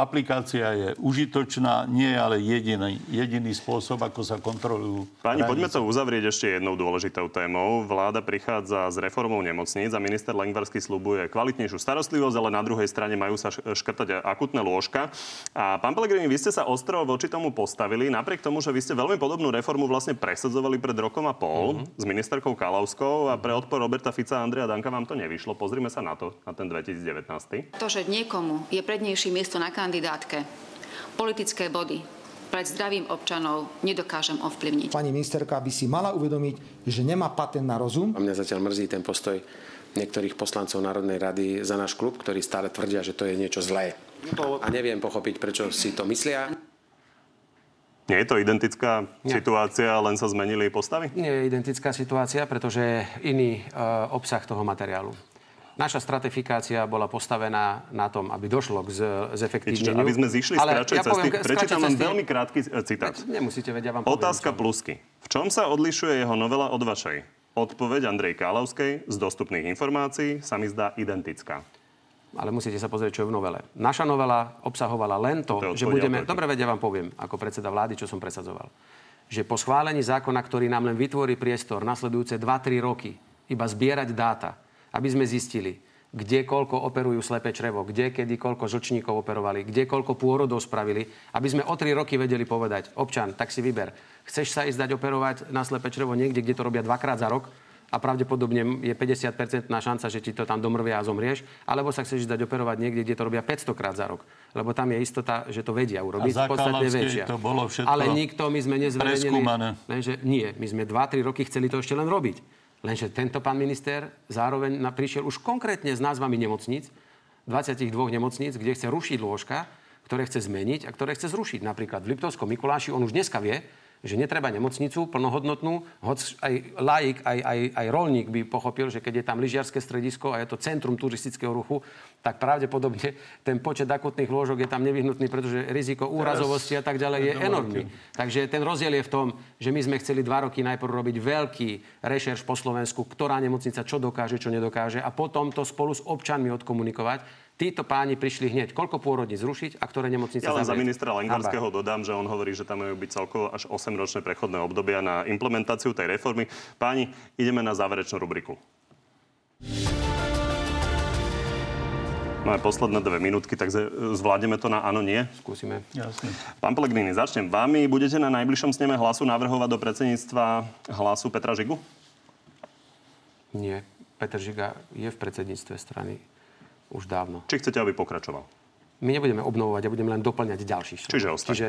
aplikácia je užitočná, nie je ale jediný, jediný spôsob, ako sa kontrolujú Páni, poďme to uzavrieť ešte jednou dôležitou témou. Vláda prichádza s reformou nemocníc a minister Lengvarsky slubuje kvalitnejšiu starostlivosť, ale na druhej strane majú sa škrtať akutné lôžka. A pán Pellegrini, vy ste sa ostro voči tomu postavili, napriek tomu, že vy ste veľmi podobnú reformu vlastne presadzovali pred rokom a pol s ministerkou Kalavskou a pre odpor Roberta Fica a Andrea Danka vám to nevyšlo. Pozrime sa na to, na ten 2019. To, že niekomu je prednejšie miesto na kandidátke, politické body pred zdravím občanov nedokážem ovplyvniť. Pani ministerka by si mala uvedomiť, že nemá patent na rozum. A mňa zatiaľ mrzí ten postoj niektorých poslancov Národnej rady za náš klub, ktorí stále tvrdia, že to je niečo zlé. A neviem pochopiť, prečo si to myslia. Nie je to identická Nie. situácia, len sa zmenili postavy? Nie je identická situácia, pretože je iný e, obsah toho materiálu. Naša stratifikácia bola postavená na tom, aby došlo k Čiže zefektívneniu. aby sme zišli z kratšej cesty. poviem, z kratšej Prečítam vám cesty- veľmi krátky e, citát. Nemusíte vedieť, ja vám poviem. Otázka plusky. V čom sa odlišuje jeho novela od vašej? Odpoveď Andrej Kálavskej z dostupných informácií sa mi zdá identická. Ale musíte sa pozrieť, čo je v novele. Naša novela obsahovala len to, To že budeme... Dobre, veď ja vám poviem, ako predseda vlády, čo som presadzoval. že po schválení zákona, ktorý nám len vytvorí priestor nasledujúce 2-3 roky, iba zbierať dáta, aby sme zistili, kde koľko operujú slepé črevo, kde kedy koľko žlčníkov operovali, kde koľko pôrodov spravili, aby sme o 3 roky vedeli povedať, občan, tak si vyber, chceš sa ísť dať operovať na slepé črevo niekde, kde to robia dvakrát za rok, a pravdepodobne je 50% šanca, že ti to tam domrvia a zomrieš, alebo sa chceš dať operovať niekde, kde to robia 500 krát za rok. Lebo tam je istota, že to vedia urobiť. A podstatne väčšia. to bolo všetko Ale nikto, my sme nezverejnili. Lenže nie, my sme 2-3 roky chceli to ešte len robiť. Lenže tento pán minister zároveň prišiel už konkrétne s názvami nemocníc, 22 nemocníc, kde chce rušiť lôžka, ktoré chce zmeniť a ktoré chce zrušiť. Napríklad v Liptovskom Mikuláši on už dneska vie, že netreba nemocnicu plnohodnotnú, hoď aj laik, aj, aj, aj rolník by pochopil, že keď je tam lyžiarske stredisko a je to centrum turistického ruchu, tak pravdepodobne ten počet akutných lôžok je tam nevyhnutný, pretože riziko úrazovosti a tak ďalej je enormný. Takže ten rozdiel je v tom, že my sme chceli dva roky najprv robiť veľký rešerš po Slovensku, ktorá nemocnica čo dokáže, čo nedokáže a potom to spolu s občanmi odkomunikovať Títo páni prišli hneď. Koľko pôrodní zrušiť a ktoré nemocnice Ja len za ministra Lengvarského dodám, že on hovorí, že tam majú byť celkovo až 8-ročné prechodné obdobia na implementáciu tej reformy. Páni, ideme na záverečnú rubriku. Máme posledné dve minútky, takže zvládneme to na áno, nie? Skúsime. Jasne. Pán Pelegrini, začnem vami. Budete na najbližšom sneme hlasu navrhovať do predsedníctva hlasu Petra Žigu? Nie. Peter Žiga je v predsedníctve strany už dávno. Či chcete, aby pokračoval? My nebudeme obnovovať a budeme len doplňať ďalších Čiže ostane. Čiže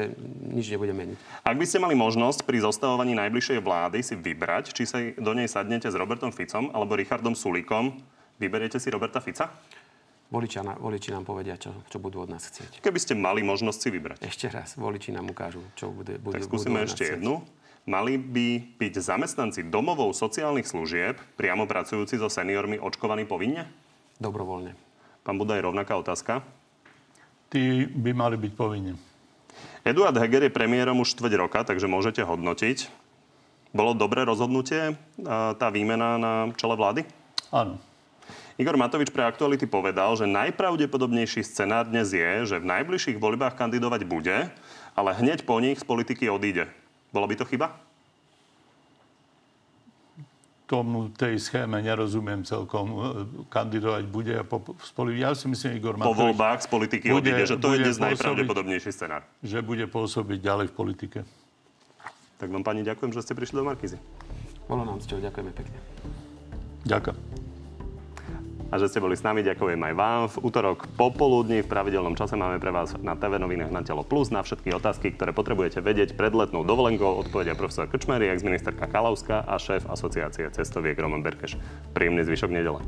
nič nebudeme meniť. Ak by ste mali možnosť pri zostavovaní najbližšej vlády si vybrať, či sa do nej sadnete s Robertom Ficom alebo Richardom Sulíkom, vyberiete si Roberta Fica? Voliči, voliči nám povedia, čo, čo budú od nás chcieť. Keby ste mali možnosť si vybrať. Ešte raz, voliči nám ukážu, čo bude, bude, tak skúsime budú ešte jednu. Mali by byť zamestnanci domovou sociálnych služieb, priamo pracujúci so seniormi, očkovaní povinne? Dobrovoľne. Pán Budaj, rovnaká otázka. Tí by mali byť povinní. Eduard Heger je premiérom už štveť roka, takže môžete hodnotiť. Bolo dobré rozhodnutie tá výmena na čele vlády? Áno. Igor Matovič pre Aktuality povedal, že najpravdepodobnejší scenár dnes je, že v najbližších voľbách kandidovať bude, ale hneď po nich z politiky odíde. Bola by to chyba? Tomu tej schéme nerozumiem celkom. E, kandidovať bude a po, spoli... Ja si myslím, Igor Matovič... Po voľbách z politiky bude, odíde, že to je dnes najpravdepodobnejší scenár. Že bude pôsobiť ďalej v politike. Tak vám, pani, ďakujem, že ste prišli do Markizy. Bolo nám cťou, ďakujeme pekne. Ďakujem a že ste boli s nami. Ďakujem aj vám. V útorok popoludní v pravidelnom čase máme pre vás na TV novinách na Telo Plus na všetky otázky, ktoré potrebujete vedieť pred letnou dovolenkou. Odpovedia profesor Krčmery, ex-ministerka Kalavská a šéf asociácie cestoviek Roman Berkeš. Príjemný zvyšok nedele.